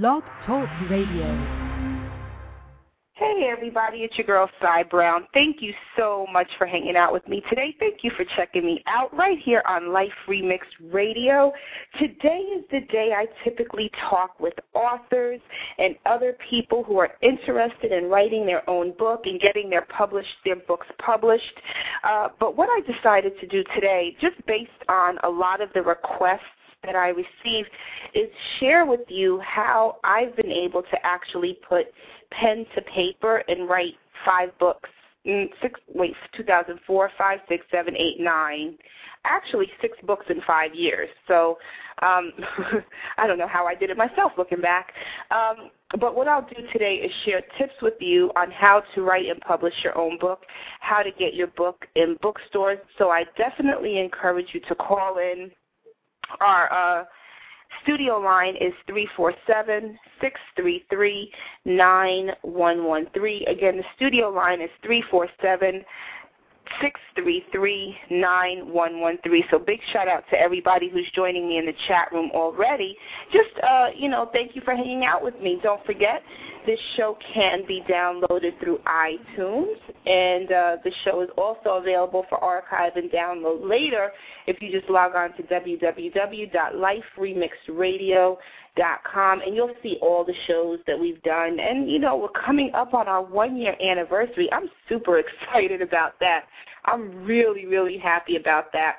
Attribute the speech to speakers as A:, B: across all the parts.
A: Blog Talk Radio.
B: Hey everybody, it's your girl Cy Brown. Thank you so much for hanging out with me today. Thank you for checking me out right here on Life Remixed Radio. Today is the day I typically talk with authors and other people who are interested in writing their own book and getting their published their books published. Uh, but what I decided to do today, just based on a lot of the requests that I received is share with you how I've been able to actually put pen to paper and write five books. Mm, six, wait, 2004, five, six, seven, eight, nine. Actually, six books in five years. So um, I don't know how I did it myself looking back. Um, but what I'll do today is share tips with you on how to write and publish your own book, how to get your book in bookstores. So I definitely encourage you to call in our uh, studio line is 347 633 9113. Again, the studio line is 347 633-9113. So big shout out to everybody who's joining me in the chat room already. Just, uh, you know, thank you for hanging out with me. Don't forget, this show can be downloaded through iTunes, and uh, the show is also available for archive and download later if you just log on to www.liferemixedradio.com com, and you'll see all the shows that we've done. And you know, we're coming up on our one year anniversary. I'm super excited about that. I'm really, really happy about that.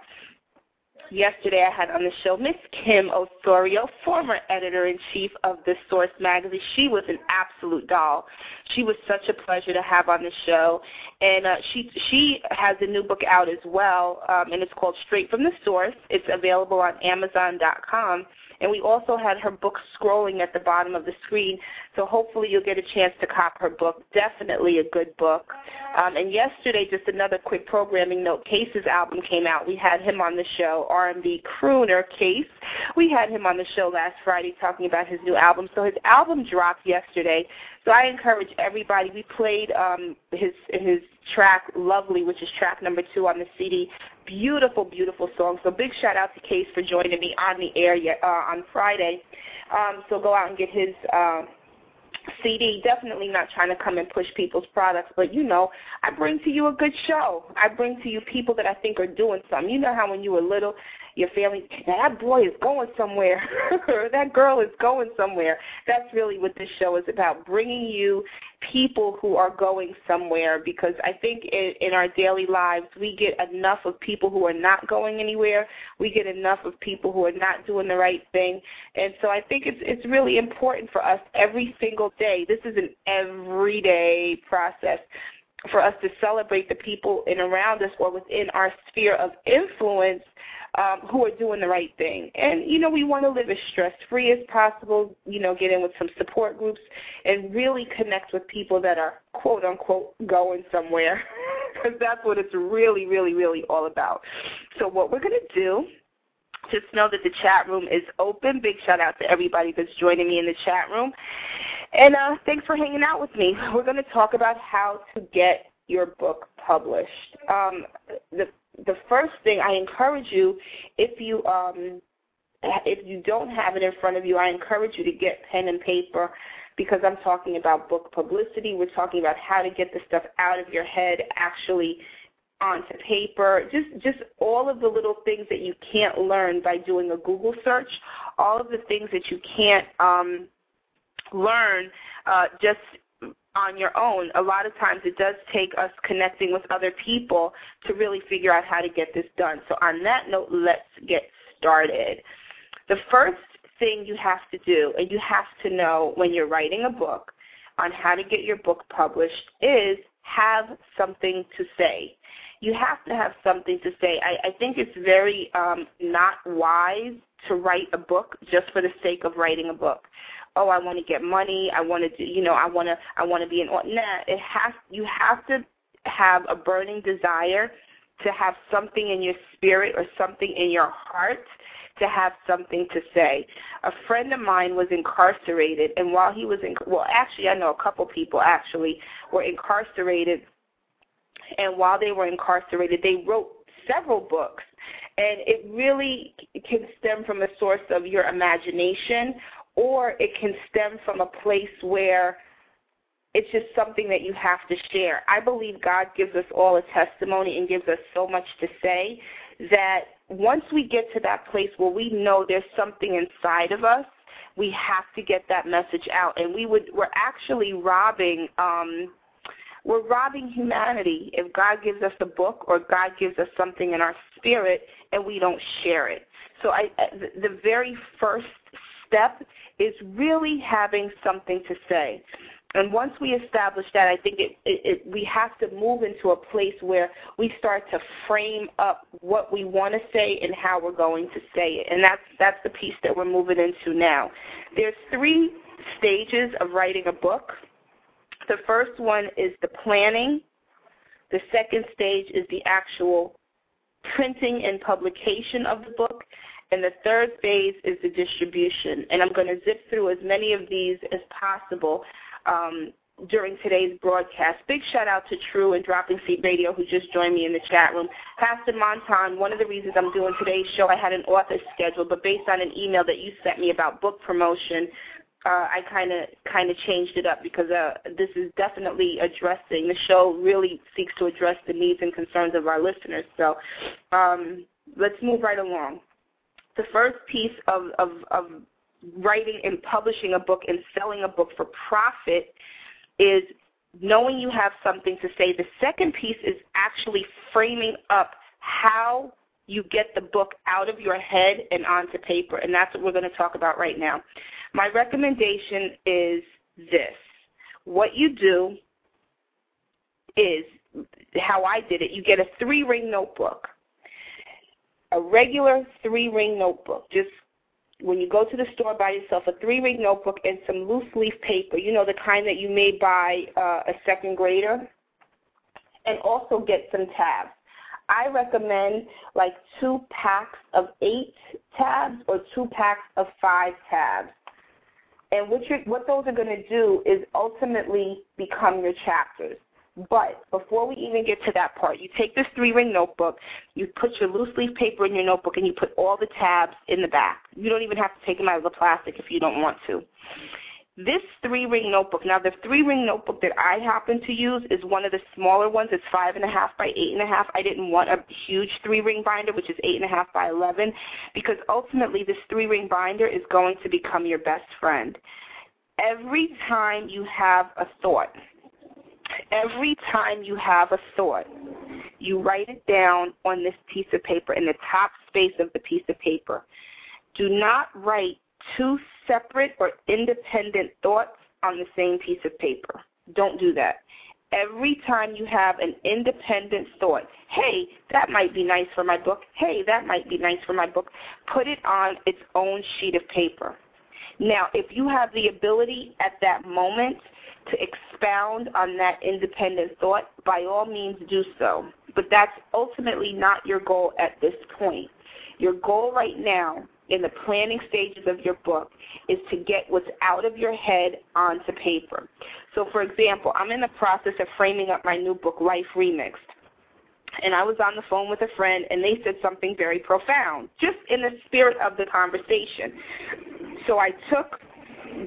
B: Yesterday I had on the show Miss Kim Osorio, former editor-in-chief of The Source magazine. She was an absolute doll. She was such a pleasure to have on the show. And uh, she she has a new book out as well, um, and it's called Straight from the Source. It's available on Amazon.com. And we also had her book scrolling at the bottom of the screen, so hopefully you'll get a chance to cop her book. Definitely a good book. Um, and yesterday, just another quick programming note, Case's album came out. We had him on the show, R&B crooner Case. We had him on the show last Friday talking about his new album. So his album dropped yesterday. So I encourage everybody. We played um, his his track "Lovely," which is track number two on the CD. Beautiful, beautiful song. So big shout out to Case for joining me on the air uh, on Friday. Um, so go out and get his. Uh, CD, definitely not trying to come and push people's products, but you know, I bring to you a good show. I bring to you people that I think are doing something. You know how when you were little, your family, that boy is going somewhere, that girl is going somewhere. That's really what this show is about, bringing you people who are going somewhere because I think in, in our daily lives we get enough of people who are not going anywhere. We get enough of people who are not doing the right thing. And so I think it's it's really important for us every single day. This is an everyday process for us to celebrate the people in around us or within our sphere of influence um, who are doing the right thing. And, you know, we want to live as stress free as possible, you know, get in with some support groups and really connect with people that are quote unquote going somewhere. Because that's what it's really, really, really all about. So, what we're going to do just know that the chat room is open. Big shout out to everybody that's joining me in the chat room. And uh, thanks for hanging out with me. We're going to talk about how to get your book published. Um, the the first thing I encourage you, if you um, if you don't have it in front of you, I encourage you to get pen and paper because I'm talking about book publicity. We're talking about how to get the stuff out of your head actually onto paper. Just just all of the little things that you can't learn by doing a Google search. All of the things that you can't um, learn uh, just on your own. A lot of times it does take us connecting with other people to really figure out how to get this done. So on that note, let's get started. The first thing you have to do, and you have to know when you're writing a book on how to get your book published, is have something to say. You have to have something to say. I, I think it's very um, not wise to write a book just for the sake of writing a book oh, I want to get money. I want to do, you know, I want to, I want to be an. Nah, it has. You have to have a burning desire to have something in your spirit or something in your heart to have something to say. A friend of mine was incarcerated, and while he was in, well, actually, I know a couple people actually were incarcerated, and while they were incarcerated, they wrote several books. And it really can stem from a source of your imagination or it can stem from a place where it's just something that you have to share. I believe God gives us all a testimony and gives us so much to say that once we get to that place where we know there's something inside of us, we have to get that message out. And we would we're actually robbing um we're robbing humanity if God gives us a book or God gives us something in our spirit and we don't share it. So I, the very first step is really having something to say. And once we establish that, I think it, it, it, we have to move into a place where we start to frame up what we want to say and how we're going to say it. And that's that's the piece that we're moving into now. There's three stages of writing a book. The first one is the planning. The second stage is the actual printing and publication of the book. And the third phase is the distribution. And I'm going to zip through as many of these as possible um, during today's broadcast. Big shout out to True and Dropping Seed Radio who just joined me in the chat room. Pastor Montan, one of the reasons I'm doing today's show, I had an author scheduled, but based on an email that you sent me about book promotion, uh, I kind of kind of changed it up because uh, this is definitely addressing the show really seeks to address the needs and concerns of our listeners. So um, let's move right along. The first piece of, of, of writing and publishing a book and selling a book for profit is knowing you have something to say. The second piece is actually framing up how you get the book out of your head and onto paper, and that's what we're going to talk about right now. My recommendation is this. What you do is how I did it. You get a three ring notebook, a regular three ring notebook. Just when you go to the store, buy yourself a three ring notebook and some loose leaf paper. You know, the kind that you may buy uh, a second grader. And also get some tabs. I recommend like two packs of eight tabs or two packs of five tabs. And what, what those are going to do is ultimately become your chapters. But before we even get to that part, you take this three ring notebook, you put your loose leaf paper in your notebook, and you put all the tabs in the back. You don't even have to take them out of the plastic if you don't want to. This three ring notebook, now the three ring notebook that I happen to use is one of the smaller ones. It's five and a half by eight and a half. I didn't want a huge three ring binder, which is eight and a half by 11, because ultimately this three ring binder is going to become your best friend. Every time you have a thought, Every time you have a thought, you write it down on this piece of paper in the top space of the piece of paper. Do not write two separate or independent thoughts on the same piece of paper. Don't do that. Every time you have an independent thought, hey, that might be nice for my book. Hey, that might be nice for my book. Put it on its own sheet of paper. Now, if you have the ability at that moment to expound on that independent thought, by all means do so. But that's ultimately not your goal at this point. Your goal right now in the planning stages of your book is to get what's out of your head onto paper. So, for example, I'm in the process of framing up my new book, Life Remixed. And I was on the phone with a friend, and they said something very profound, just in the spirit of the conversation. So I took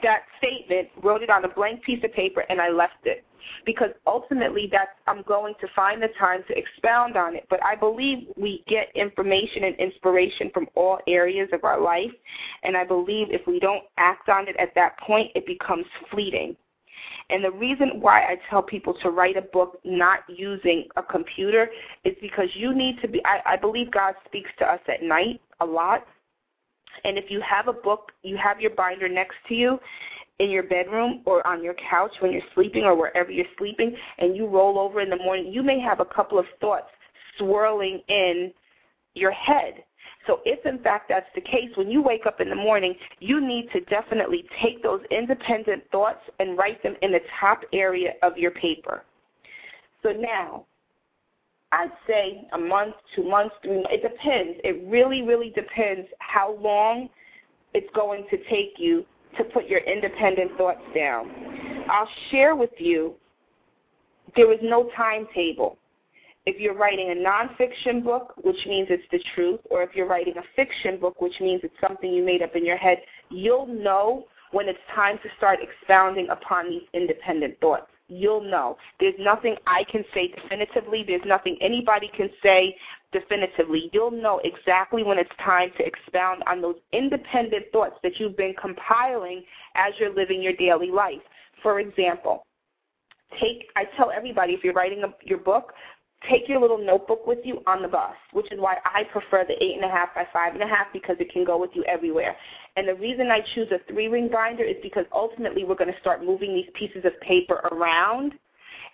B: that statement, wrote it on a blank piece of paper, and I left it. Because ultimately, that's I'm going to find the time to expound on it. But I believe we get information and inspiration from all areas of our life, and I believe if we don't act on it at that point, it becomes fleeting. And the reason why I tell people to write a book not using a computer is because you need to be, I, I believe God speaks to us at night a lot. And if you have a book, you have your binder next to you in your bedroom or on your couch when you're sleeping or wherever you're sleeping, and you roll over in the morning, you may have a couple of thoughts swirling in your head. So if in fact that's the case, when you wake up in the morning, you need to definitely take those independent thoughts and write them in the top area of your paper. So now, I'd say a month, two months, three months. It depends. It really, really depends how long it's going to take you to put your independent thoughts down. I'll share with you there is no timetable. If you're writing a nonfiction book, which means it's the truth, or if you're writing a fiction book, which means it's something you made up in your head, you'll know when it's time to start expounding upon these independent thoughts. You'll know. There's nothing I can say definitively. There's nothing anybody can say definitively. You'll know exactly when it's time to expound on those independent thoughts that you've been compiling as you're living your daily life. For example, take I tell everybody if you're writing a, your book, take your little notebook with you on the bus, which is why I prefer the eight and a half by five and a half because it can go with you everywhere. And the reason I choose a three ring binder is because ultimately we're going to start moving these pieces of paper around.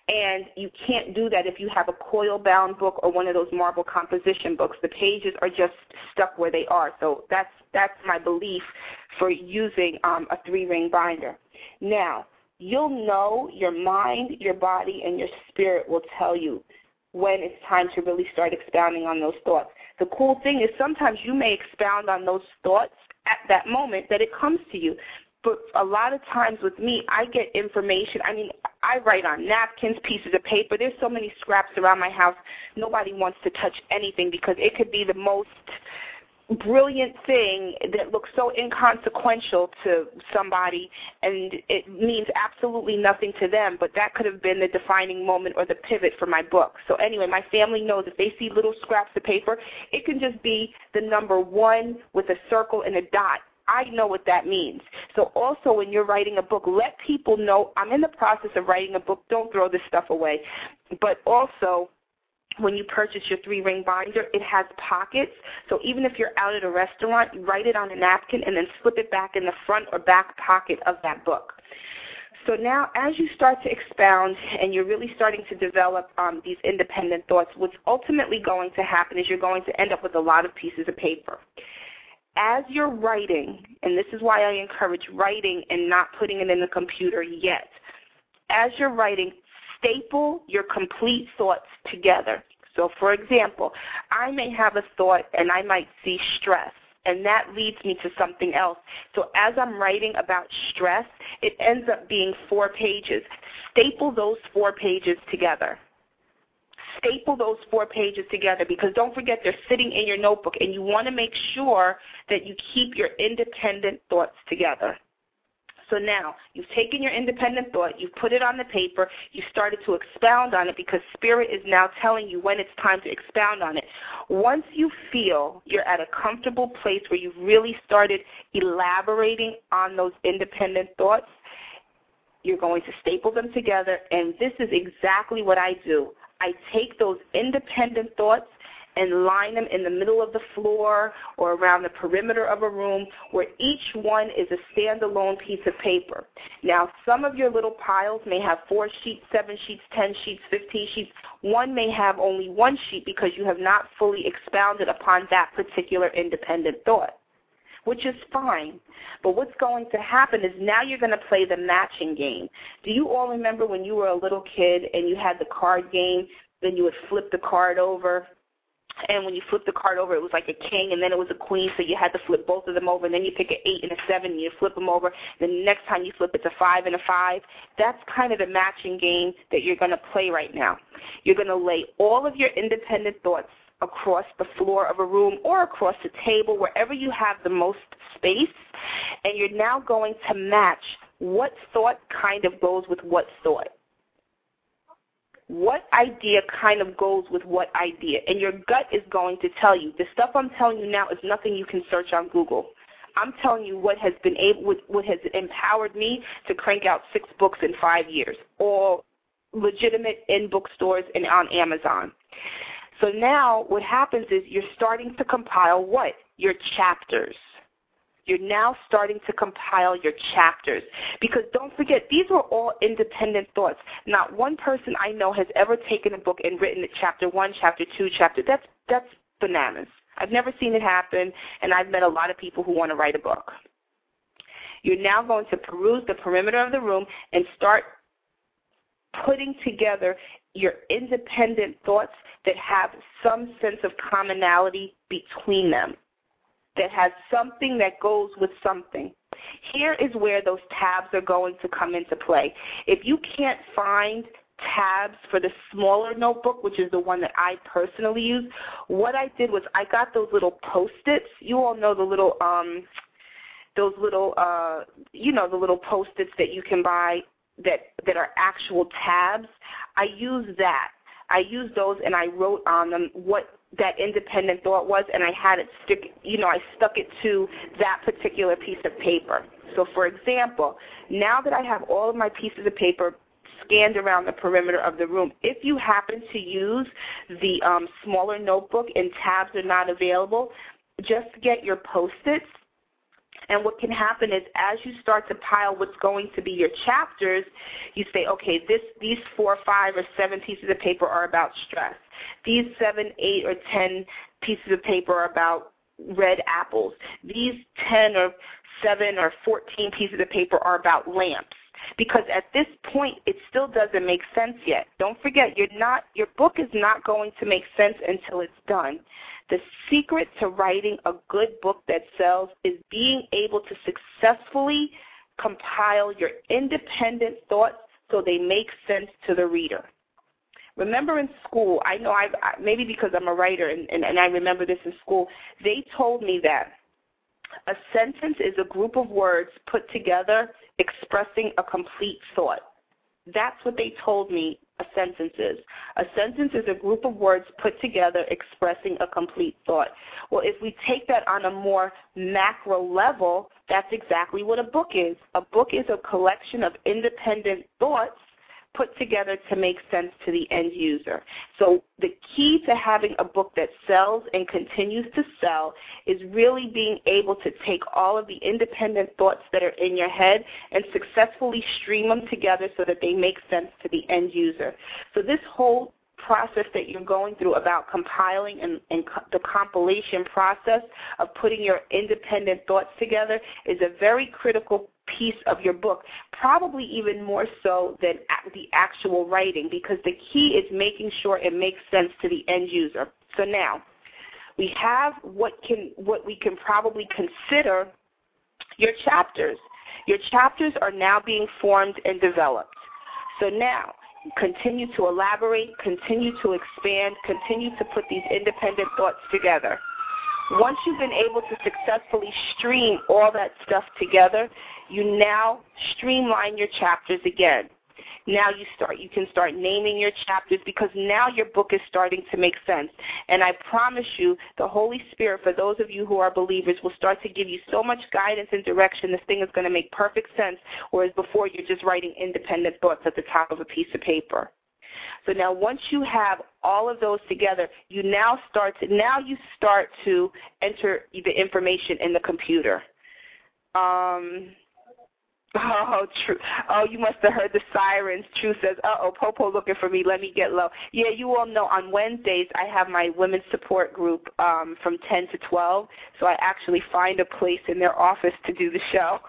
B: And you can't do that if you have a coil bound book or one of those marble composition books. The pages are just stuck where they are. So that's that's my belief for using um, a three ring binder. Now, you'll know your mind, your body, and your spirit will tell you when it's time to really start expounding on those thoughts. The cool thing is sometimes you may expound on those thoughts at that moment that it comes to you. But a lot of times with me, I get information. I mean, I write on napkins, pieces of paper. There's so many scraps around my house. Nobody wants to touch anything because it could be the most brilliant thing that looks so inconsequential to somebody and it means absolutely nothing to them, but that could have been the defining moment or the pivot for my book. So anyway, my family knows if they see little scraps of paper, it can just be the number one with a circle and a dot. I know what that means. So also when you're writing a book, let people know I'm in the process of writing a book. Don't throw this stuff away. But also when you purchase your three ring binder, it has pockets. So even if you're out at a restaurant, you write it on a napkin and then slip it back in the front or back pocket of that book. So now, as you start to expound and you're really starting to develop um, these independent thoughts, what's ultimately going to happen is you're going to end up with a lot of pieces of paper. As you're writing, and this is why I encourage writing and not putting it in the computer yet, as you're writing, staple your complete thoughts together. So, for example, I may have a thought and I might see stress, and that leads me to something else. So, as I'm writing about stress, it ends up being four pages. Staple those four pages together. Staple those four pages together because don't forget they're sitting in your notebook, and you want to make sure that you keep your independent thoughts together. So now you've taken your independent thought, you've put it on the paper, you started to expound on it because Spirit is now telling you when it's time to expound on it. Once you feel you're at a comfortable place where you've really started elaborating on those independent thoughts, you're going to staple them together, and this is exactly what I do. I take those independent thoughts and line them in the middle of the floor or around the perimeter of a room where each one is a standalone piece of paper. Now, some of your little piles may have four sheets, seven sheets, ten sheets, fifteen sheets. One may have only one sheet because you have not fully expounded upon that particular independent thought which is fine. But what's going to happen is now you're going to play the matching game. Do you all remember when you were a little kid and you had the card game? Then you would flip the card over and when you flip the card over, it was like a king, and then it was a queen, so you had to flip both of them over, and then you pick an eight and a seven, and you flip them over. The next time you flip, it's a five and a five. That's kind of the matching game that you're going to play right now. You're going to lay all of your independent thoughts across the floor of a room or across a table, wherever you have the most space, and you're now going to match what thought kind of goes with what thought what idea kind of goes with what idea. And your gut is going to tell you. The stuff I'm telling you now is nothing you can search on Google. I'm telling you what has been able, what has empowered me to crank out six books in five years, all legitimate in bookstores and on Amazon. So now what happens is you're starting to compile what? Your chapters. You're now starting to compile your chapters. Because don't forget, these were all independent thoughts. Not one person I know has ever taken a book and written it chapter one, chapter two, chapter. That's that's bananas. I've never seen it happen, and I've met a lot of people who want to write a book. You're now going to peruse the perimeter of the room and start putting together your independent thoughts that have some sense of commonality between them that has something that goes with something. Here is where those tabs are going to come into play. If you can't find tabs for the smaller notebook, which is the one that I personally use, what I did was I got those little post-its. You all know the little um those little uh you know the little post-its that you can buy that that are actual tabs. I use that. I used those and I wrote on them what that independent thought was and I had it stick you know, I stuck it to that particular piece of paper. So for example, now that I have all of my pieces of paper scanned around the perimeter of the room. If you happen to use the um, smaller notebook and tabs are not available, just get your post-its and what can happen is as you start to pile what's going to be your chapters, you say, okay, this these four, five, or seven pieces of paper are about stress. These seven, eight, or ten pieces of paper are about red apples. These ten or seven or fourteen pieces of paper are about lamps because at this point it still doesn't make sense yet. Don't forget you're not your book is not going to make sense until it's done. The secret to writing a good book that sells is being able to successfully compile your independent thoughts so they make sense to the reader. Remember in school, I know I've maybe because I'm a writer and, and, and I remember this in school, they told me that a sentence is a group of words put together expressing a complete thought. That's what they told me a sentence is. A sentence is a group of words put together expressing a complete thought. Well, if we take that on a more macro level, that's exactly what a book is. A book is a collection of independent thoughts put together to make sense to the end user. So the key to having a book that sells and continues to sell is really being able to take all of the independent thoughts that are in your head and successfully stream them together so that they make sense to the end user. So this whole process that you're going through about compiling and, and co- the compilation process of putting your independent thoughts together is a very critical piece of your book, probably even more so than the actual writing, because the key is making sure it makes sense to the end user. So now, we have what can what we can probably consider your chapters. Your chapters are now being formed and developed. So now, continue to elaborate, continue to expand, continue to put these independent thoughts together. Once you've been able to successfully stream all that stuff together, you now streamline your chapters again. Now you start you can start naming your chapters because now your book is starting to make sense. And I promise you, the Holy Spirit, for those of you who are believers, will start to give you so much guidance and direction. This thing is going to make perfect sense, whereas before you're just writing independent thoughts at the top of a piece of paper. So now once you have all of those together, you now start to now you start to enter the information in the computer. Um, Oh, true. Oh, you must have heard the sirens. True says, uh oh, Popo looking for me. Let me get low. Yeah, you all know on Wednesdays I have my women's support group um, from 10 to 12. So I actually find a place in their office to do the show.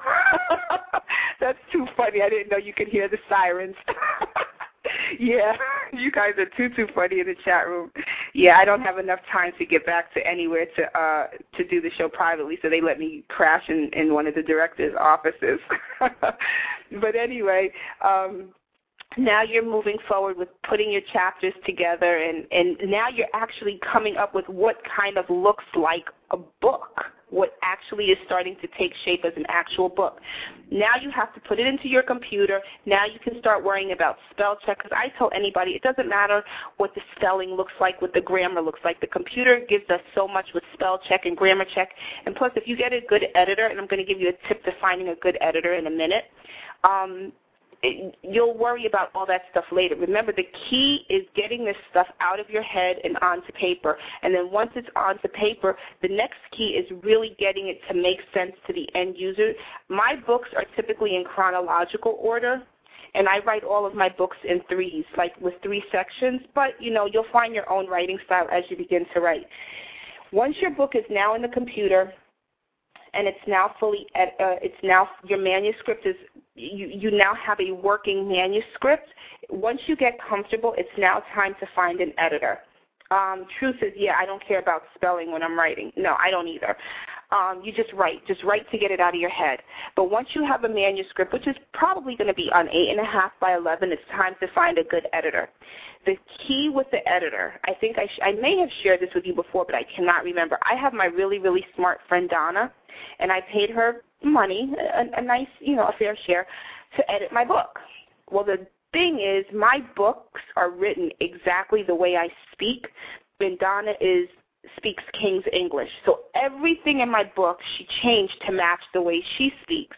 B: That's too funny. I didn't know you could hear the sirens. yeah, you guys are too too funny in the chat room. Yeah, I don't have enough time to get back to anywhere to uh to do the show privately, so they let me crash in in one of the director's offices. but anyway, um now you're moving forward with putting your chapters together and and now you're actually coming up with what kind of looks like a book what actually is starting to take shape as an actual book. Now you have to put it into your computer. Now you can start worrying about spell check because I tell anybody it doesn't matter what the spelling looks like, what the grammar looks like. The computer gives us so much with spell check and grammar check. And plus, if you get a good editor, and I'm going to give you a tip to finding a good editor in a minute, um, it, you'll worry about all that stuff later. Remember, the key is getting this stuff out of your head and onto paper. And then once it's onto paper, the next key is really getting it to make sense to the end user. My books are typically in chronological order. And I write all of my books in threes, like with three sections. But you know, you'll find your own writing style as you begin to write. Once your book is now in the computer, and it's now fully uh, it's now your manuscript is you you now have a working manuscript. Once you get comfortable it's now time to find an editor. Um, truth is yeah i don't care about spelling when i'm writing. No i don't either um, you just write. Just write to get it out of your head. But once you have a manuscript, which is probably going to be on eight and a half by eleven, it's time to find a good editor. The key with the editor, I think I, I may have shared this with you before, but I cannot remember. I have my really, really smart friend Donna, and I paid her money, a, a nice, you know, a fair share, to edit my book. Well, the thing is, my books are written exactly the way I speak, and Donna is speaks King's English. So everything in my book she changed to match the way she speaks.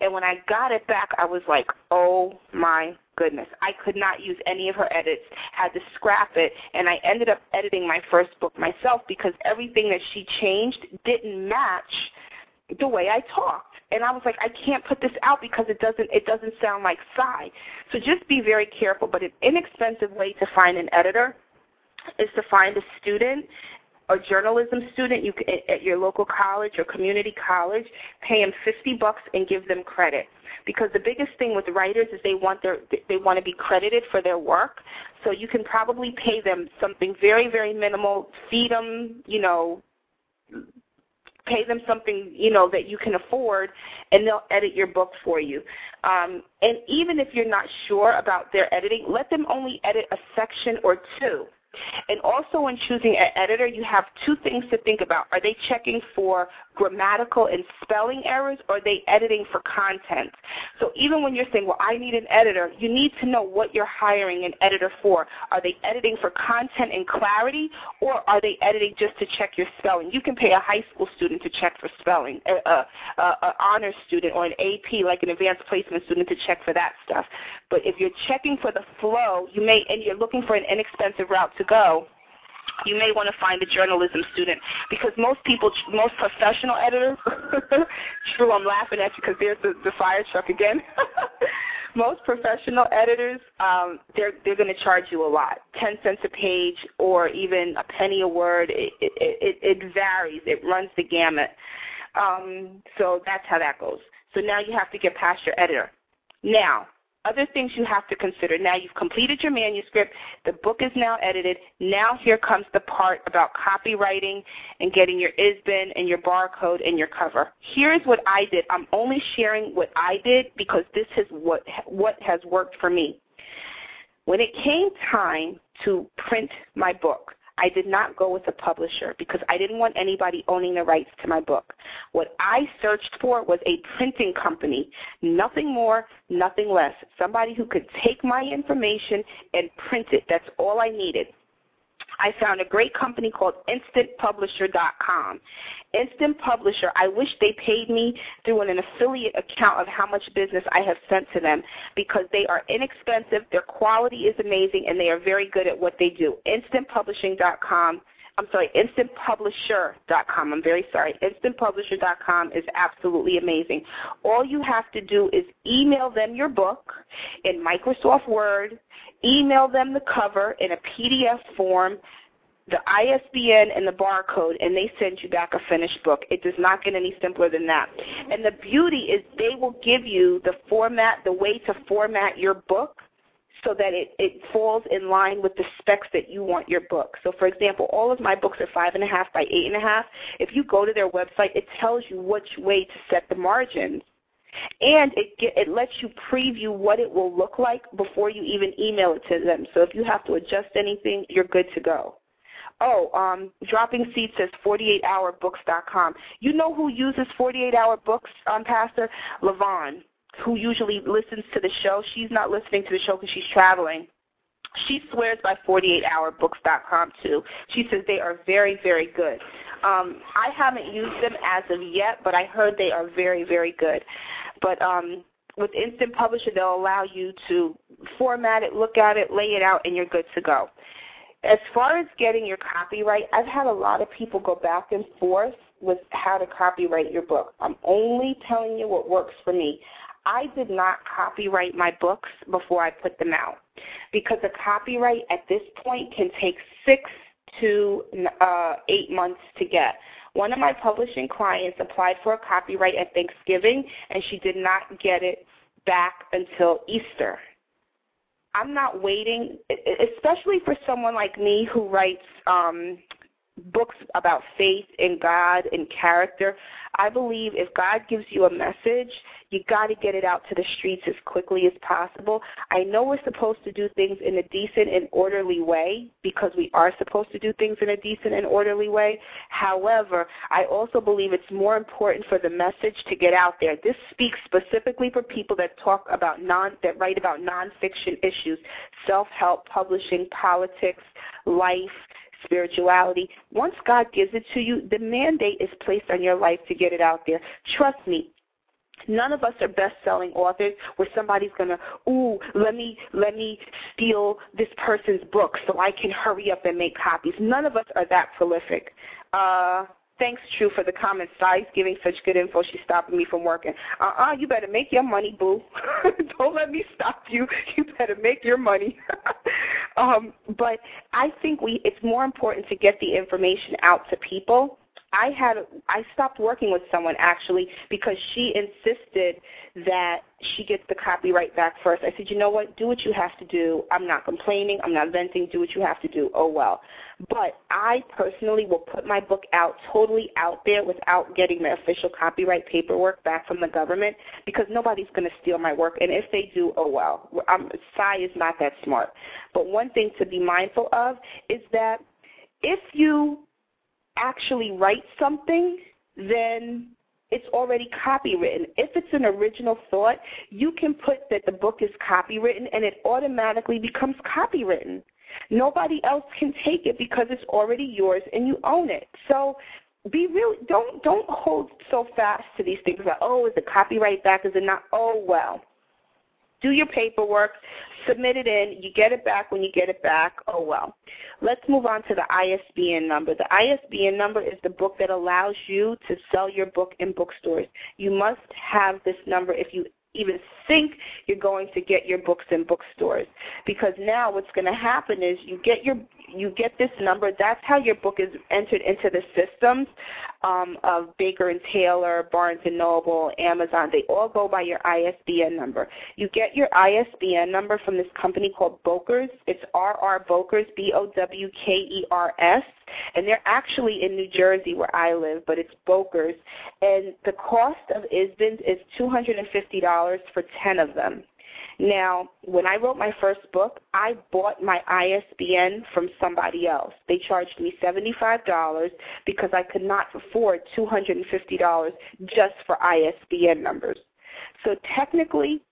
B: And when I got it back, I was like, oh my goodness. I could not use any of her edits, had to scrap it, and I ended up editing my first book myself because everything that she changed didn't match the way I talked. And I was like, I can't put this out because it doesn't it doesn't sound like Cy. So just be very careful. But an inexpensive way to find an editor is to find a student a journalism student you at your local college or community college pay them 50 bucks and give them credit. Because the biggest thing with writers is they want their they want to be credited for their work. So you can probably pay them something very very minimal feed them you know pay them something you know that you can afford and they'll edit your book for you. Um, and even if you're not sure about their editing let them only edit a section or two and also when choosing an editor, you have two things to think about. Are they checking for grammatical and spelling errors or are they editing for content? So even when you're saying, well, I need an editor, you need to know what you're hiring an editor for. Are they editing for content and clarity or are they editing just to check your spelling? You can pay a high school student to check for spelling, an uh, uh, uh, honors student or an AP, like an advanced placement student, to check for that stuff. But if you're checking for the flow, you may, and you're looking for an inexpensive route to go, you may want to find a journalism student because most people, most professional editors, true, I'm laughing at you because there's the, the fire truck again. most professional editors, um, they're they're going to charge you a lot, ten cents a page or even a penny a word. It it, it, it varies. It runs the gamut. Um, so that's how that goes. So now you have to get past your editor. Now, other things you have to consider. Now you've completed your manuscript. The book is now edited. Now here comes the part about copyrighting and getting your ISBN and your barcode and your cover. Here's what I did. I'm only sharing what I did because this is what, what has worked for me. When it came time to print my book, I did not go with a publisher because I didn't want anybody owning the rights to my book. What I searched for was a printing company, nothing more, nothing less. Somebody who could take my information and print it. That's all I needed. I found a great company called InstantPublisher.com. Instant Publisher, I wish they paid me through an affiliate account of how much business I have sent to them because they are inexpensive, their quality is amazing, and they are very good at what they do. InstantPublishing.com. I'm sorry, instantpublisher.com. I'm very sorry. Instantpublisher.com is absolutely amazing. All you have to do is email them your book in Microsoft Word, email them the cover in a PDF form, the ISBN and the barcode, and they send you back a finished book. It does not get any simpler than that. And the beauty is they will give you the format, the way to format your book so that it, it falls in line with the specs that you want your book. So for example, all of my books are five and a half by eight and a half. If you go to their website, it tells you which way to set the margins. And it get, it lets you preview what it will look like before you even email it to them. So if you have to adjust anything, you're good to go. Oh, um, Dropping Seed says 48hourbooks.com. You know who uses 48-hour books, um, Pastor? Levon who usually listens to the show, she's not listening to the show because she's traveling. She swears by 48hourbooks.com too. She says they are very, very good. Um, I haven't used them as of yet, but I heard they are very, very good. But um, with Instant Publisher, they'll allow you to format it, look at it, lay it out, and you're good to go. As far as getting your copyright, I've had a lot of people go back and forth with how to copyright your book. I'm only telling you what works for me. I did not copyright my books before I put them out because a copyright at this point can take six to uh, eight months to get. One of my publishing clients applied for a copyright at Thanksgiving and she did not get it back until Easter. I'm not waiting, especially for someone like me who writes um, books about faith and God and character. I believe if God gives you a message, you got to get it out to the streets as quickly as possible. I know we're supposed to do things in a decent and orderly way because we are supposed to do things in a decent and orderly way. However, I also believe it's more important for the message to get out there. This speaks specifically for people that talk about non that write about nonfiction issues, self-help, publishing, politics, life, spirituality. Once God gives it to you, the mandate is placed on your life to get it out there. Trust me, None of us are best-selling authors where somebody's gonna, ooh, let me let me steal this person's book so I can hurry up and make copies. None of us are that prolific. Uh, Thanks, True, for the comment. Cy's giving such good info. She's stopping me from working. Uh-uh, you better make your money, boo. Don't let me stop you. You better make your money. um, but I think we it's more important to get the information out to people I had I stopped working with someone actually because she insisted that she gets the copyright back first. I said, you know what, do what you have to do. I'm not complaining. I'm not venting. Do what you have to do. Oh well. But I personally will put my book out totally out there without getting the official copyright paperwork back from the government because nobody's going to steal my work. And if they do, oh well. I'm, Cy is not that smart. But one thing to be mindful of is that if you actually write something, then it's already copywritten. If it's an original thought, you can put that the book is copywritten and it automatically becomes copywritten. Nobody else can take it because it's already yours and you own it. So be really don't don't hold so fast to these things like oh is the copyright back is it not oh well do your paperwork, submit it in, you get it back when you get it back, oh well. Let's move on to the ISBN number. The ISBN number is the book that allows you to sell your book in bookstores. You must have this number if you even think you're going to get your books in bookstores because now what's going to happen is you get your you get this number. That's how your book is entered into the systems um, of Baker and Taylor, Barnes and Noble, Amazon. They all go by your ISBN number. You get your ISBN number from this company called Bowkers. It's R.R. Bowkers, B-O-W-K-E-R-S, and they're actually in New Jersey where I live, but it's Bowkers. And the cost of ISBNs is $250 for 10 of them. Now, when I wrote my first book, I bought my ISBN from somebody else. They charged me $75 because I could not afford $250 just for ISBN numbers. So technically,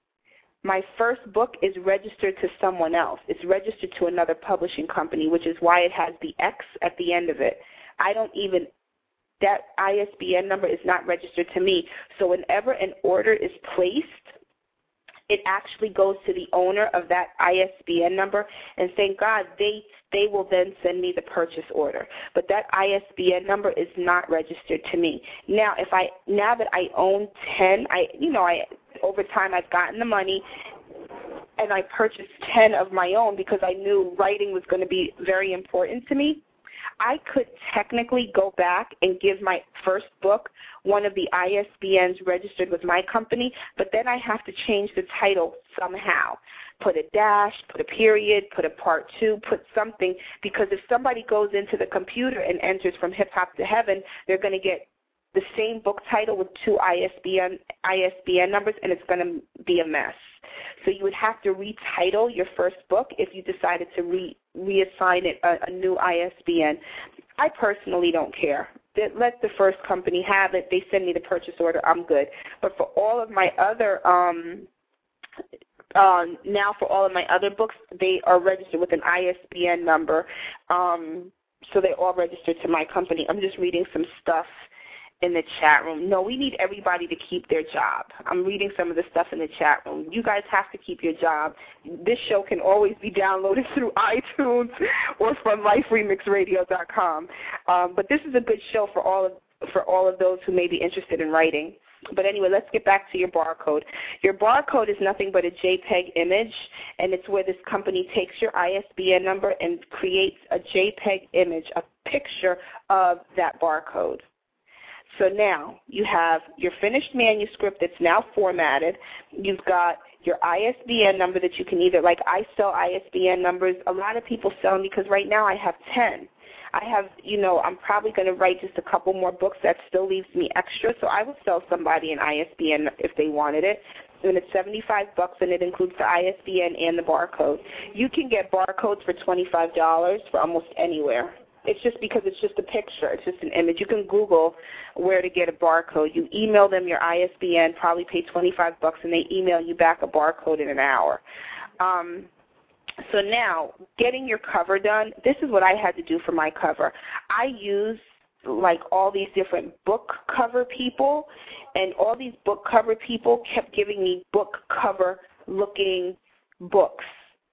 B: my first book is registered to someone else. It's registered to another publishing company, which is why it has the X at the end of it. I don't even that ISBN number is not registered to me. So whenever an order is placed, it actually goes to the owner of that ISBN number, and thank God they they will then send me the purchase order. But that ISBN number is not registered to me. Now, if I now that I own ten, I you know I over time I've gotten the money and I purchased 10 of my own because I knew writing was going to be very important to me. I could technically go back and give my first book one of the ISBNs registered with my company, but then I have to change the title somehow. Put a dash, put a period, put a part two, put something, because if somebody goes into the computer and enters from hip hop to heaven, they're going to get the same book title with two ISBN ISBN numbers, and it's going to be a mess. So you would have to retitle your first book if you decided to re reassign it a, a new ISBN. I personally don't care. Let the first company have it. They send me the purchase order. I'm good. But for all of my other um, um, now for all of my other books, they are registered with an ISBN number. Um, so they're all registered to my company. I'm just reading some stuff in the chat room. No, we need everybody to keep their job. I'm reading some of the stuff in the chat room. You guys have to keep your job. This show can always be downloaded through iTunes or from liferemixradio.com. Um, but this is a good show for all of for all of those who may be interested in writing. But anyway, let's get back to your barcode. Your barcode is nothing but a JPEG image, and it's where this company takes your ISBN number and creates a JPEG image, a picture of that barcode. So now you have your finished manuscript that's now formatted. You've got your ISBN number that you can either, like I sell ISBN numbers. A lot of people sell them because right now I have 10. I have, you know, I'm probably going to write just a couple more books. That still leaves me extra, so I would sell somebody an ISBN if they wanted it. And it's 75 bucks, and it includes the ISBN and the barcode. You can get barcodes for $25 for almost anywhere. It's just because it's just a picture. It's just an image. You can Google where to get a barcode. You email them your ISBN, probably pay 25 bucks, and they email you back a barcode in an hour. Um, so now, getting your cover done, this is what I had to do for my cover. I use like all these different book cover people, and all these book cover people kept giving me book cover looking books,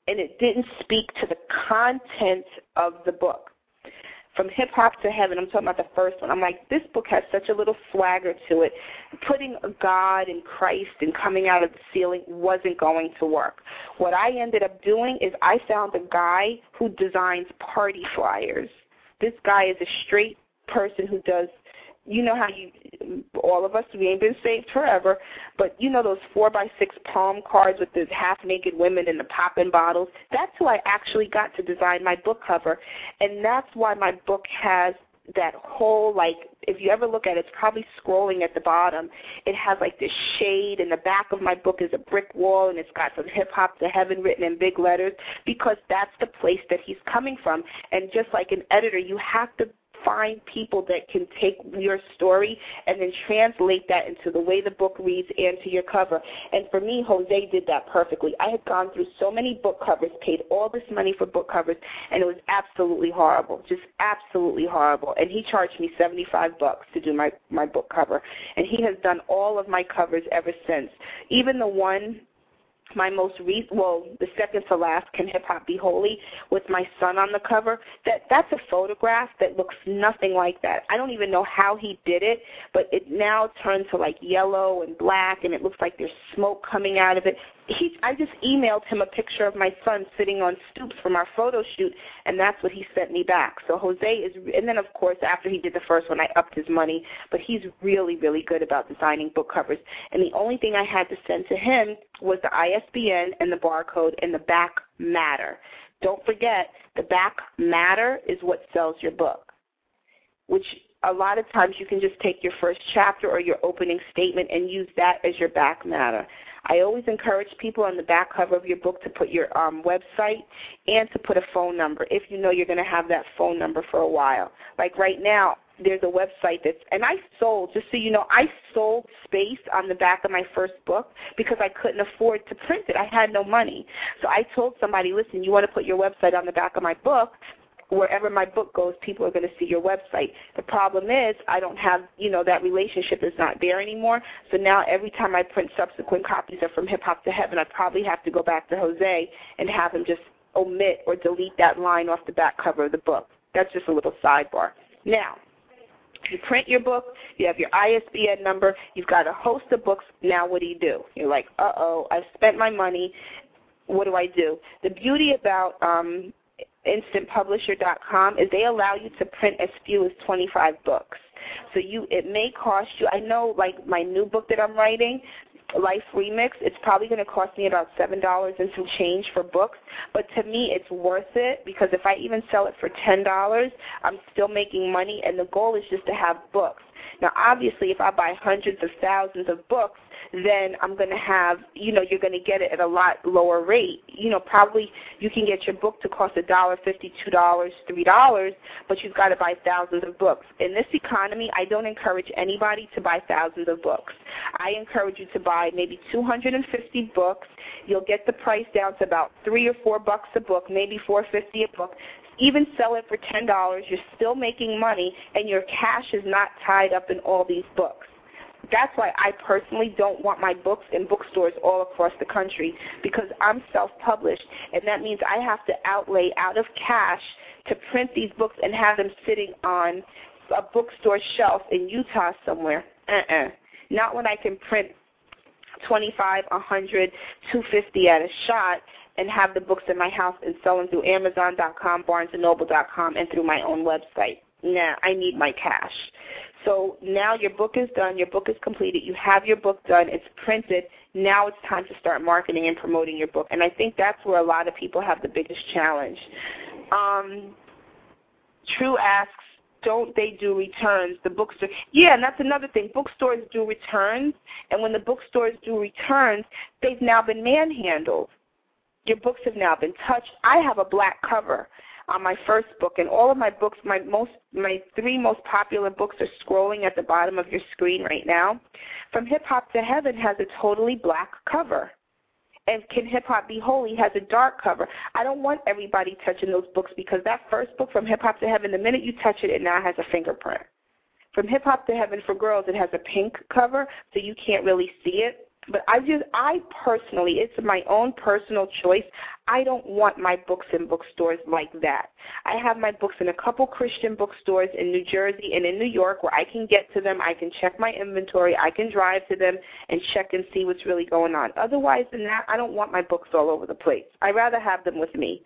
B: and it didn't speak to the content of the book from hip hop to heaven. I'm talking about the first one. I'm like, this book has such a little swagger to it. Putting God and Christ and coming out of the ceiling wasn't going to work. What I ended up doing is I found a guy who designs party flyers. This guy is a straight person who does you know how you all of us we ain't been saved forever but you know those four by six palm cards with the half naked women and the popping bottles? That's who i actually got to design my book cover and that's why my book has that whole like if you ever look at it it's probably scrolling at the bottom. It has like this shade and the back of my book is a brick wall and it's got some hip hop to heaven written in big letters because that's the place that he's coming from. And just like an editor you have to find people that can take your story and then translate that into the way the book reads and to your cover. And for me, Jose did that perfectly. I had gone through so many book covers, paid all this money for book covers, and it was absolutely horrible, just absolutely horrible. And he charged me 75 bucks to do my my book cover, and he has done all of my covers ever since. Even the one my most recent, well, the second to last, Can Hip Hop Be Holy, with my son on the cover. That that's a photograph that looks nothing like that. I don't even know how he did it, but it now turned to like yellow and black, and it looks like there's smoke coming out of it he I just emailed him a picture of my son sitting on stoops from our photo shoot, and that's what he sent me back. So Jose is, and then of course after he did the first one, I upped his money. But he's really, really good about designing book covers. And the only thing I had to send to him was the ISBN and the barcode and the back matter. Don't forget, the back matter is what sells your book, which a lot of times you can just take your first chapter or your opening statement and use that as your back matter. I always encourage people on the back cover of your book to put your um, website and to put a phone number if you know you're going to have that phone number for a while. Like right now, there's a website that's, and I sold, just so you know, I sold space on the back of my first book because I couldn't afford to print it. I had no money. So I told somebody, listen, you want to put your website on the back of my book? Wherever my book goes, people are going to see your website. The problem is I don't have, you know, that relationship is not there anymore. So now every time I print subsequent copies of From Hip Hop to Heaven, I probably have to go back to Jose and have him just omit or delete that line off the back cover of the book. That's just a little sidebar. Now, you print your book, you have your ISBN number, you've got a host of books. Now what do you do? You're like, uh-oh, I've spent my money. What do I do? The beauty about um, instantpublisher.com is they allow you to print as few as 25 books. So you it may cost you I know like my new book that I'm writing Life Remix, it's probably going to cost me about seven dollars and some change for books. But to me, it's worth it because if I even sell it for ten dollars, I'm still making money, and the goal is just to have books. Now, obviously, if I buy hundreds of thousands of books, then I'm going to have, you know, you're going to get it at a lot lower rate. You know, probably you can get your book to cost a dollar fifty, two dollars, three dollars, but you've got to buy thousands of books. In this economy, I don't encourage anybody to buy thousands of books. I encourage you to buy maybe 250 books. You'll get the price down to about three or four bucks a book, maybe 450 a book even sell it for ten dollars, you're still making money and your cash is not tied up in all these books that's why I personally don't want my books in bookstores all across the country because I'm self-published, and that means I have to outlay out of cash to print these books and have them sitting on a bookstore shelf in Utah somewhere. Uh-uh. Not when I can print 25, 100, 250 at a shot and have the books in my house and sell them through Amazon.com, BarnesandNoble.com, and through my own website. nah, I need my cash. So now your book is done, your book is completed, you have your book done, it's printed. Now it's time to start marketing and promoting your book. And I think that's where a lot of people have the biggest challenge. Um, True asks, don't they do returns? The bookstore, yeah, and that's another thing. Bookstores do returns, and when the bookstores do returns, they've now been manhandled. Your books have now been touched. I have a black cover on my first book, and all of my books, my most, my three most popular books are scrolling at the bottom of your screen right now. From Hip Hop to Heaven has a totally black cover. And Can Hip Hop Be Holy has a dark cover. I don't want everybody touching those books because that first book, From Hip Hop to Heaven, the minute you touch it, it now has a fingerprint. From Hip Hop to Heaven for Girls, it has a pink cover, so you can't really see it. But I just, I personally, it's my own personal choice. I don't want my books in bookstores like that. I have my books in a couple Christian bookstores in New Jersey and in New York where I can get to them. I can check my inventory. I can drive to them and check and see what's really going on. Otherwise than that, I don't want my books all over the place. I'd rather have them with me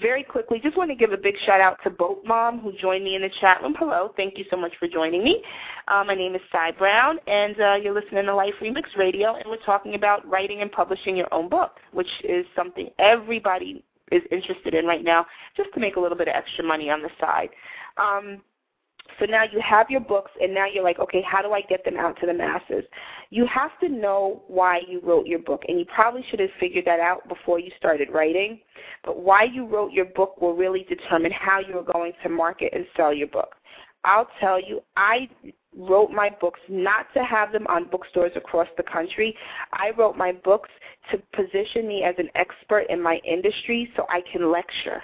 B: very quickly, just want to give a big shout out to Boat Mom who joined me in the chat room. Hello, thank you so much for joining me. Uh, my name is Cy Brown, and uh, you're listening to Life Remix Radio, and we're talking about writing and publishing your own book, which is something everybody is interested in right now, just to make a little bit of extra money on the side. Um, so now you have your books, and now you're like, okay, how do I get them out to the masses? You have to know why you wrote your book, and you probably should have figured that out before you started writing. But why you wrote your book will really determine how you're going to market and sell your book. I'll tell you, I wrote my books not to have them on bookstores across the country. I wrote my books to position me as an expert in my industry so I can lecture.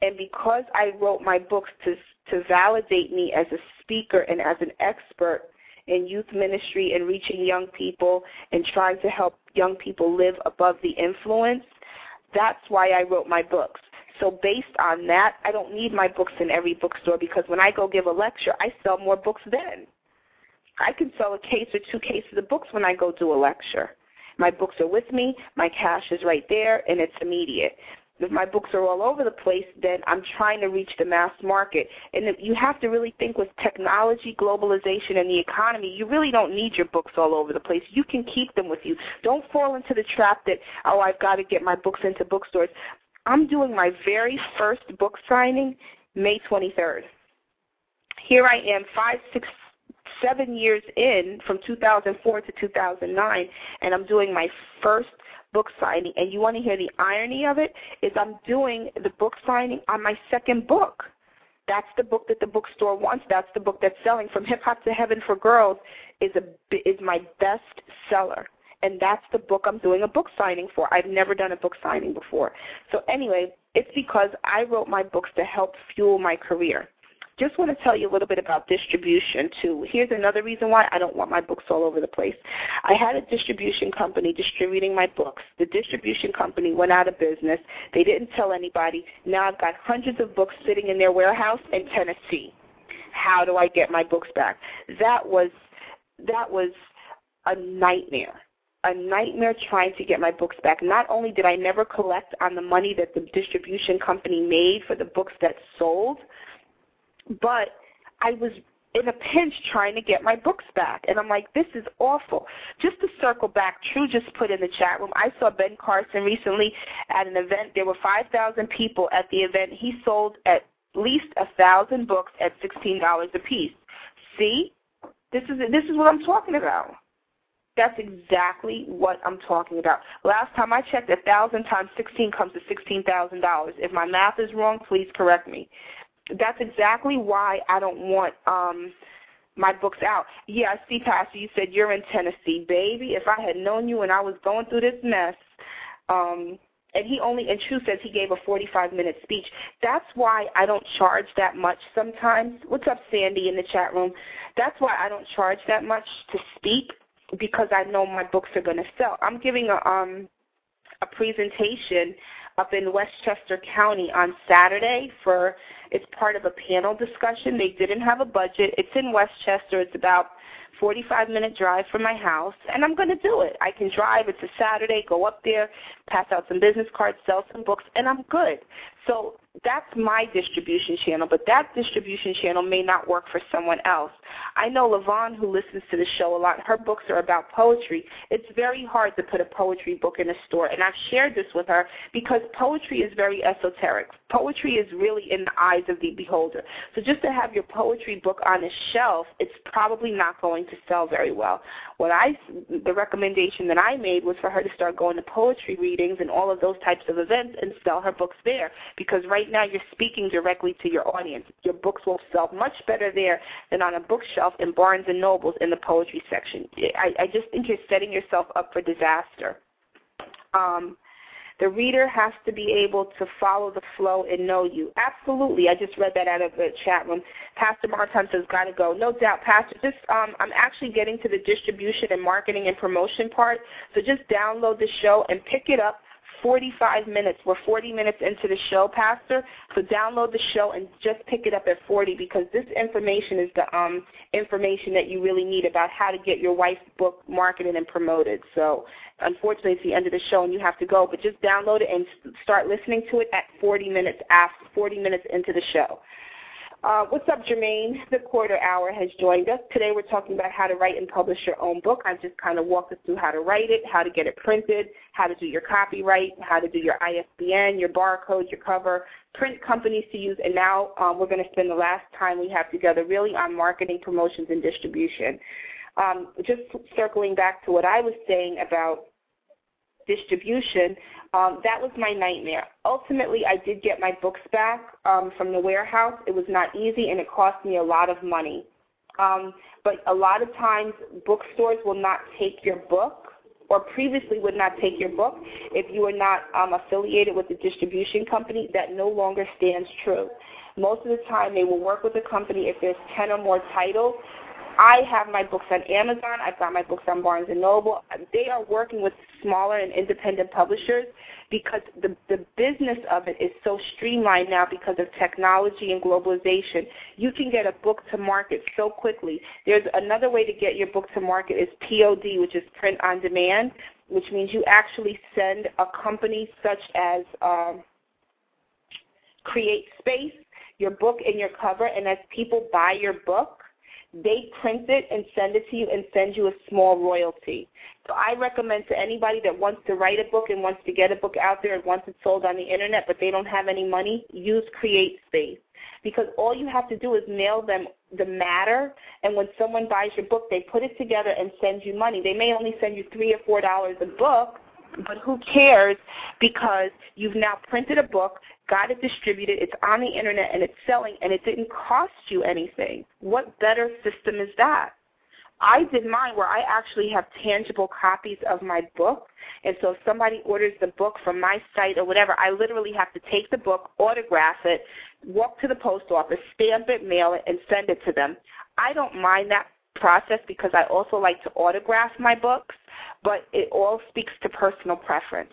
B: And because I wrote my books to to validate me as a speaker and as an expert in youth ministry and reaching young people and trying to help young people live above the influence, that's why I wrote my books. So based on that, I don't need my books in every bookstore because when I go give a lecture, I sell more books then. I can sell a case or two cases of books when I go do a lecture. My books are with me, my cash is right there, and it's immediate if my books are all over the place, then I'm trying to reach the mass market. And you have to really think with technology, globalization, and the economy, you really don't need your books all over the place. You can keep them with you. Don't fall into the trap that, oh, I've got to get my books into bookstores. I'm doing my very first book signing May 23rd. Here I am, five, six, seven years in from 2004 to 2009, and I'm doing my first book signing. And you want to hear the irony of it? Is I'm doing the book signing on my second book. That's the book that the bookstore wants. That's the book that's selling. From Hip Hop to Heaven for Girls is a is my best seller, and that's the book I'm doing a book signing for. I've never done a book signing before. So anyway, it's because I wrote my books to help fuel my career just want to tell you a little bit about distribution too. Here's another reason why I don't want my books all over the place. I had a distribution company distributing my books. The distribution company went out of business. They didn't tell anybody. Now I've got hundreds of books sitting in their warehouse in Tennessee. How do I get my books back? That was that was a nightmare a nightmare trying to get my books back. Not only did I never collect on the money that the distribution company made for the books that sold, but I was in a pinch trying to get my books back. And I'm like, this is awful. Just to circle back, True just put in the chat room, I saw Ben Carson recently at an event. There were 5,000 people at the event. He sold at least a 1,000 books at $16 a piece. See? This is, this is what I'm talking about. That's exactly what I'm talking about. Last time I checked, a thousand times 16 comes to $16,000. If my math is wrong, please correct me that's exactly why I don't want um my books out. Yeah, I see, Pastor. You said you're in Tennessee, baby. If I had known you when I was going through this mess, um, and he only and True says he gave a 45 minute speech. That's why I don't charge that much sometimes. What's up, Sandy, in the chat room? That's why I don't charge that much to speak because I know my books are going to sell. I'm giving a um a presentation up in Westchester County on Saturday for it's part of a panel discussion. They didn't have a budget. It's in Westchester. It's about 45 minute drive from my house, and I'm going to do it. I can drive. It's a Saturday. Go up there, pass out some business cards, sell some books, and I'm good. So that's my distribution channel, but that distribution channel may not work for someone else. I know Lavon, who listens to the show a lot, her books are about poetry. It's very hard to put a poetry book in a store, and I've shared this with her because poetry is very esoteric. Poetry is really in the eyes of the beholder. So just to have your poetry book on a shelf, it's probably not going to sell very well. What I, the recommendation that I made was for her to start going to poetry readings and all of those types of events and sell her books there because right now you're speaking directly to your audience. Your books will sell much better there than on a bookshelf in Barnes and Nobles in the poetry section. I, I just think you're setting yourself up for disaster. Um, the reader has to be able to follow the flow and know you. Absolutely. I just read that out of the chat room. Pastor Martin says, got to go. No doubt, Pastor. Just um, I'm actually getting to the distribution and marketing and promotion part. So just download the show and pick it up 45 minutes. We're 40 minutes into the show, Pastor. So download the show and just pick it up at 40 because this information is the um, information that you really need about how to get your wife's book marketed and promoted. So unfortunately, it's the end of the show and you have to go, but just download it and start listening to it at 40 minutes after 40 minutes into the show. Uh, what's up, Jermaine? The quarter hour has joined us. Today we're talking about how to write and publish your own book. I've just kind of walked us through how to write it, how to get it printed, how to do your copyright, how to do your ISBN, your barcode, your cover, print companies to use, and now um, we're going to spend the last time we have together really on marketing, promotions, and distribution. Um, just circling back to what I was saying about distribution, um, that was my nightmare. Ultimately, I did get my books back um, from the warehouse. It was not easy, and it cost me a lot of money. Um, but a lot of times, bookstores will not take your book or previously would not take your book if you are not um, affiliated with the distribution company. That no longer stands true. Most of the time, they will work with the company if there's 10 or more titles I have my books on Amazon. I've got my books on Barnes and Noble. They are working with smaller and independent publishers because the the business of it is so streamlined now because of technology and globalization. You can get a book to market so quickly. There's another way to get your book to market is POD, which is print on demand, which means you actually send a company such as um, Create Space your book and your cover, and as people buy your book they print it and send it to you and send you a small royalty. So I recommend to anybody that wants to write a book and wants to get a book out there and wants it sold on the internet but they don't have any money, use CreateSpace. Because all you have to do is mail them the matter and when someone buys your book they put it together and send you money. They may only send you three or four dollars a book, but who cares because you've now printed a book, got it distributed, it's on the internet, and it's selling, and it didn't cost you anything. What better system is that? I did mine where I actually have tangible copies of my book. And so if somebody orders the book from my site or whatever, I literally have to take the book, autograph it, walk to the post office, stamp it, mail it, and send it to them. I don't mind that process because I also like to autograph my books, but it all speaks to personal preference.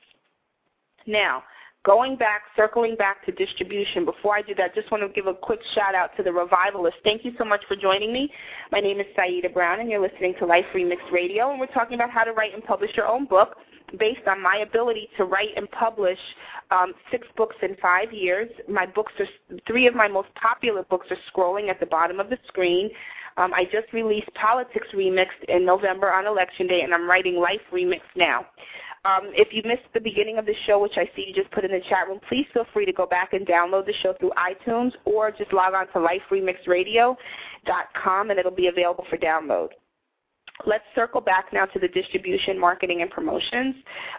B: Now, going back, circling back to distribution, before I do that, just want to give a quick shout out to the Revivalists. Thank you so much for joining me. My name is Saida Brown, and you're listening to Life Remix Radio, and we're talking about how to write and publish your own book based on my ability to write and publish um, six books in five years. My books are three of my most popular books are scrolling at the bottom of the screen. Um, I just released Politics Remixed in November on Election Day, and I'm writing Life Remixed now. Um, if you missed the beginning of the show, which I see you just put in the chat room, please feel free to go back and download the show through iTunes or just log on to liferemixradio.com and it'll be available for download. Let's circle back now to the distribution, marketing, and promotions.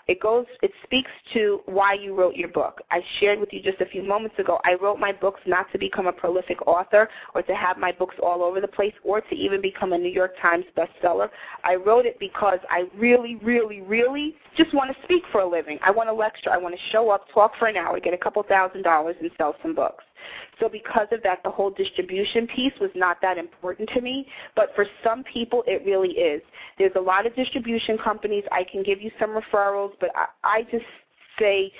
B: It goes, it speaks to why you wrote your book. I shared with you just a few moments ago. I wrote my books not to become a prolific author or to have my books all over the place or to even become a New York Times bestseller. I wrote it because I really, really, really just want to speak for a living. I want to lecture. I want to show up, talk for an hour, get a couple thousand dollars, and sell some books. So because of that, the whole distribution piece was not that important to me. But for some people, it really is. There's a lot of distribution companies. I can give you some referrals, but I, I just say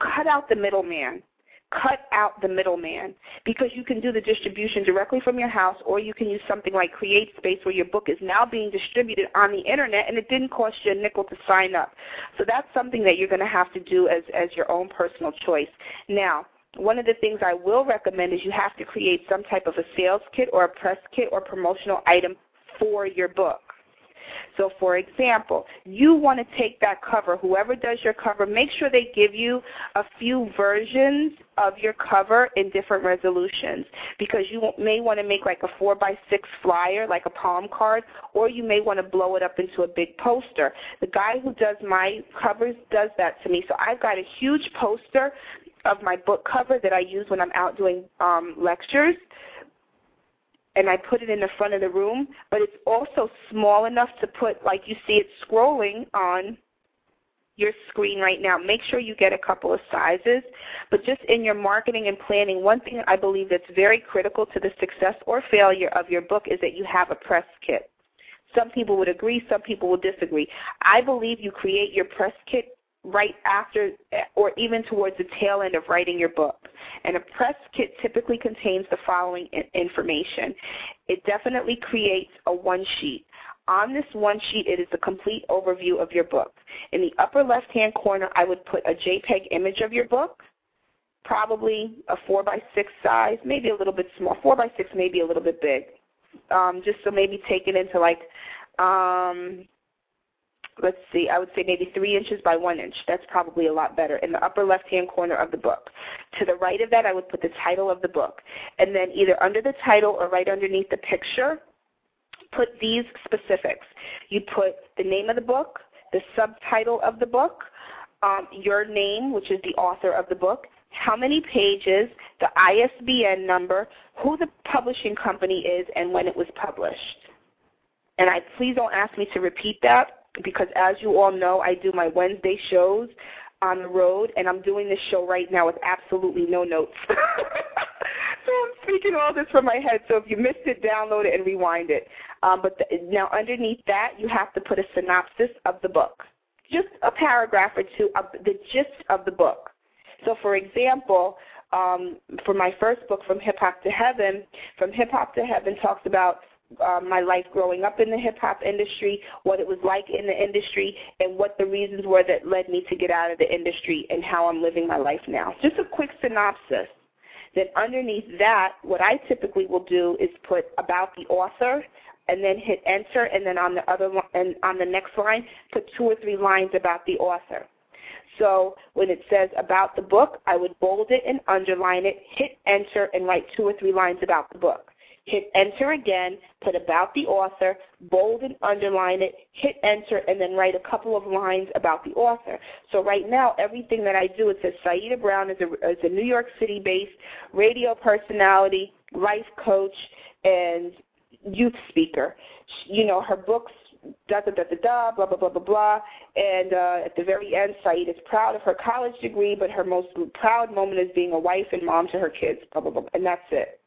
B: cut out the middleman cut out the middleman because you can do the distribution directly from your house or you can use something like CreateSpace where your book is now being distributed on the internet and it didn't cost you a nickel to sign up. So that's something that you're going to have to do as, as your own personal choice. Now, one of the things I will recommend is you have to create some type of a sales kit or a press kit or promotional item for your book. So for example, you want to take that cover, whoever does your cover, make sure they give you a few versions of your cover in different resolutions because you may want to make like a 4 by 6 flyer, like a palm card, or you may want to blow it up into a big poster. The guy who does my covers does that to me. So I've got a huge poster of my book cover that I use when I'm out doing um, lectures and I put it in the front of the room, but it's also small enough to put, like you see it scrolling on your screen right now. Make sure you get a couple of sizes. But just in your marketing and planning, one thing I believe that's very critical to the success or failure of your book is that you have a press kit. Some people would agree, some people will disagree. I believe you create your press kit right after or even towards the tail end of writing your book. And a press kit typically contains the following information. It definitely creates a one sheet. On this one sheet, it is a complete overview of your book. In the upper left-hand corner, I would put a JPEG image of your book, probably a 4 by 6 size, maybe a little bit small. 4 by 6 maybe a little bit big. Um, just so maybe take it into like um, let's see, I would say maybe three inches by one inch. That's probably a lot better in the upper left-hand corner of the book. To the right of that, I would put the title of the book. And then either under the title or right underneath the picture, put these specifics. You put the name of the book, the subtitle of the book, um, your name, which is the author of the book, how many pages, the ISBN number, who the publishing company is, and when it was published. And I please don't ask me to repeat that because as you all know, I do my Wednesday shows on the road, and I'm doing this show right now with absolutely no notes. so I'm speaking all this from my head. So if you missed it, download it and rewind it. Um, but the, now underneath that, you have to put a synopsis of the book, just a paragraph or two of the gist of the book. So for example, um, for my first book, From Hip Hop to Heaven, From Hip Hop to Heaven talks about um, my life growing up in the hip hop industry, what it was like in the industry, and what the reasons were that led me to get out of the industry and how I'm living my life now. Just a quick synopsis. Then underneath that, what I typically will do is put about the author and then hit enter and then on the other and on the next line put two or three lines about the author. So when it says about the book, I would bold it and underline it, hit enter and write two or three lines about the book hit enter again, put about the author, bold and underline it, hit enter, and then write a couple of lines about the author. So right now, everything that I do, it says Saida Brown is a, is a New York City-based radio personality, life coach, and youth speaker. You know, her books da da da da da, blah blah blah blah blah. And uh, at the very end, Said is proud of her college degree, but her most proud moment is being a wife and mom to her kids, blah blah blah. And that's it.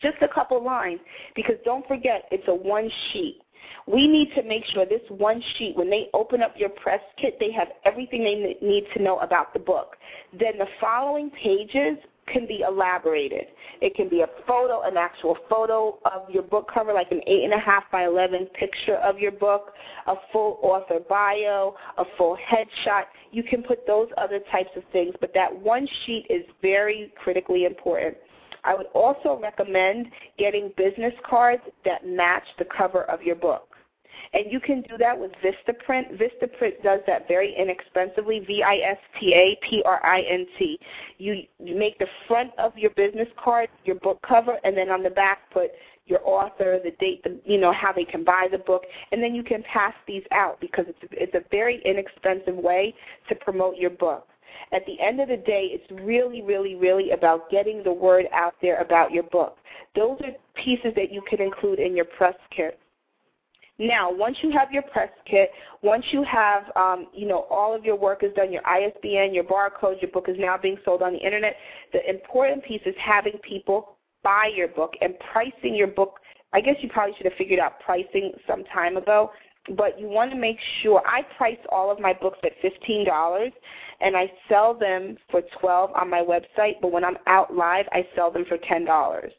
B: Just a couple lines, because don't forget, it's a one sheet. We need to make sure this one sheet, when they open up your press kit, they have everything they need to know about the book. Then the following pages can be elaborated. It can be a photo, an actual photo of your book cover, like an 8.5 by 11 picture of your book, a full author bio, a full headshot. You can put those other types of things, but that one sheet is very critically important. I would also recommend getting business cards that match the cover of your book. And you can do that with Vistaprint. Vistaprint does that very inexpensively, V-I-S-T-A-P-R-I-N-T. You, you make the front of your business card your book cover, and then on the back put your author, the date, the, you know, how they can buy the book, and then you can pass these out because it's it's a very inexpensive way to promote your book. At the end of the day, it's really, really, really about getting the word out there about your book. Those are pieces that you can include in your press kit. Now, once you have your press kit, once you have, um, you know, all of your work is done, your ISBN, your barcode, your book is now being sold on the internet, the important piece is having people buy your book and pricing your book. I guess you probably should have figured out pricing some time ago, but you want to make sure I price all of my books at $15 and I sell them for 12 on my website, but when I'm out live, I sell them for $10.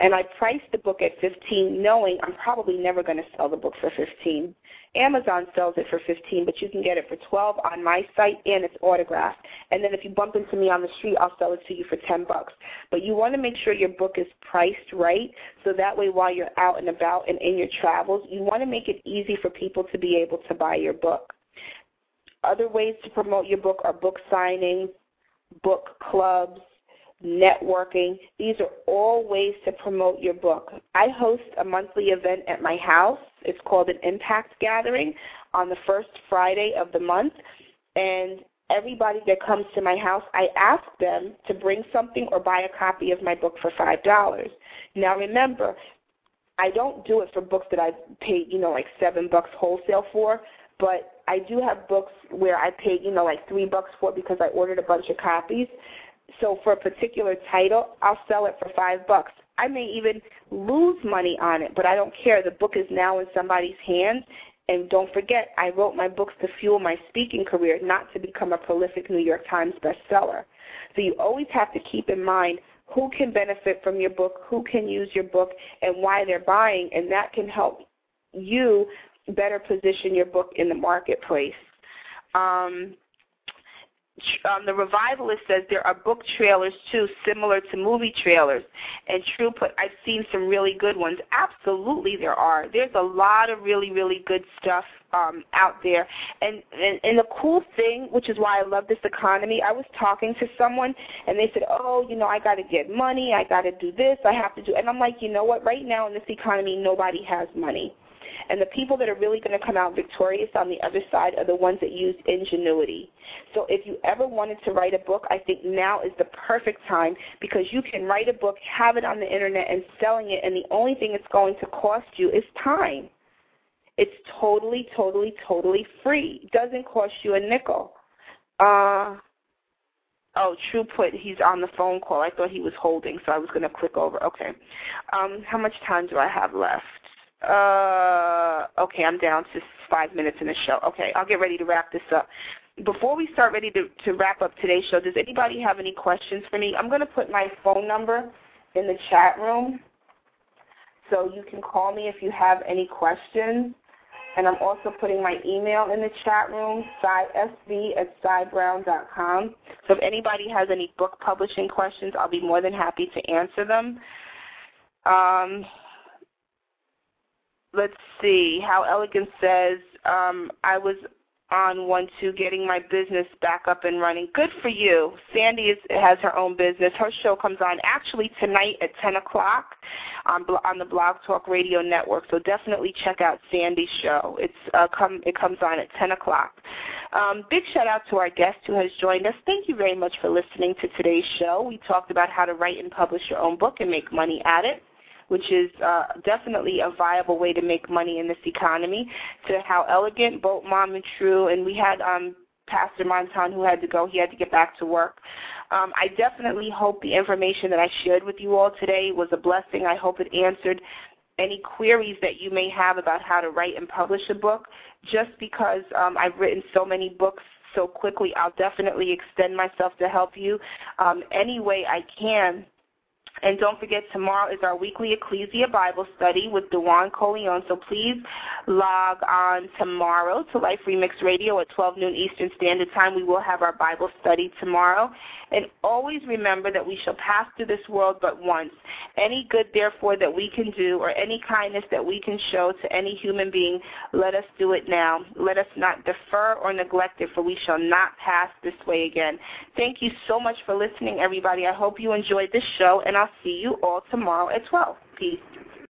B: And I priced the book at 15 knowing I'm probably never going to sell the book for 15. Amazon sells it for 15, but you can get it for 12 on my site and it's autographed. And then if you bump into me on the street, I'll sell it to you for 10 bucks. But you want to make sure your book is priced right so that way while you're out and about and in your travels, you want to make it easy for people to be able to buy your book. Other ways to promote your book are book signings, book clubs, networking. These are all ways to promote your book. I host a monthly event at my house. It's called an Impact Gathering on the first Friday of the month. And everybody that comes to my house, I ask them to bring something or buy a copy of my book for $5. Now remember, I don't do it for books that I've paid, you know, like seven bucks wholesale for, but I do have books where I paid, you know, like three bucks for because I ordered a bunch of copies so for a particular title, I'll sell it for five bucks. I may even lose money on it, but I don't care. The book is now in somebody's hands. And don't forget, I wrote my books to fuel my speaking career, not to become a prolific New York Times bestseller. So you always have to keep in mind who can benefit from your book, who can use your book, and why they're buying, and that can help you better position your book in the marketplace. Um, um, the revivalist says there are book trailers too, similar to movie trailers. And True put, I've seen some really good ones. Absolutely, there are. There's a lot of really, really good stuff um, out there. And, and and the cool thing, which is why I love this economy, I was talking to someone and they said, "Oh, you know, I got to get money. I got to do this. I have to do." And I'm like, you know what? Right now in this economy, nobody has money. And the people that are really going to come out victorious on the other side are the ones that use ingenuity. So if you ever wanted to write a book, I think now is the perfect time because you can write a book, have it on the internet, and selling it, and the only thing it's going to cost you is time. It's totally, totally, totally free. It doesn't cost you a nickel. Uh, Oh, True put he's on the phone call. I thought he was holding, so I was going to click over. Okay. Um, how much time do I have left? Uh, okay, I'm down to five minutes in the show. Okay, I'll get ready to wrap this up. Before we start ready to, to wrap up today's show, does anybody have any questions for me? I'm going to put my phone number in the chat room so you can call me if you have any questions. And I'm also putting my email in the chat room, sv at cybrown.com. So if anybody has any book publishing questions, I'll be more than happy to answer them. Um, let's see. How Elegant says, um, I was on one to getting my business back up and running. Good for you. Sandy is, has her own business. Her show comes on actually tonight at 10 o'clock on, on the Blog Talk Radio Network. So definitely check out Sandy's show. It's uh, come it comes on at 10 o'clock. Um, big shout out to our guest who has joined us. Thank you very much for listening to today's show. We talked about how to write and publish your own book and make money at it which is uh, definitely a viable way to make money in this economy, to how elegant, both mom and true, and we had um, Pastor Montan who had to go. He had to get back to work. Um, I definitely hope the information that I shared with you all today was a blessing. I hope it answered any queries that you may have about how to write and publish a book. Just because um, I've written so many books so quickly, I'll definitely extend myself to help you um, any way I can and don't forget, tomorrow is our weekly Ecclesia Bible study with Dewan Coleon. So please log on tomorrow to Life Remix Radio at 12 noon Eastern Standard Time. We will have our Bible study tomorrow. And always remember that we shall pass through this world but once. Any good, therefore, that we can do or any kindness that we can show to any human being, let us do it now. Let us not defer or neglect it, for we shall not pass this way again. Thank you so much for listening, everybody. I hope you enjoyed this show, and I'll see you all tomorrow at 12. Peace.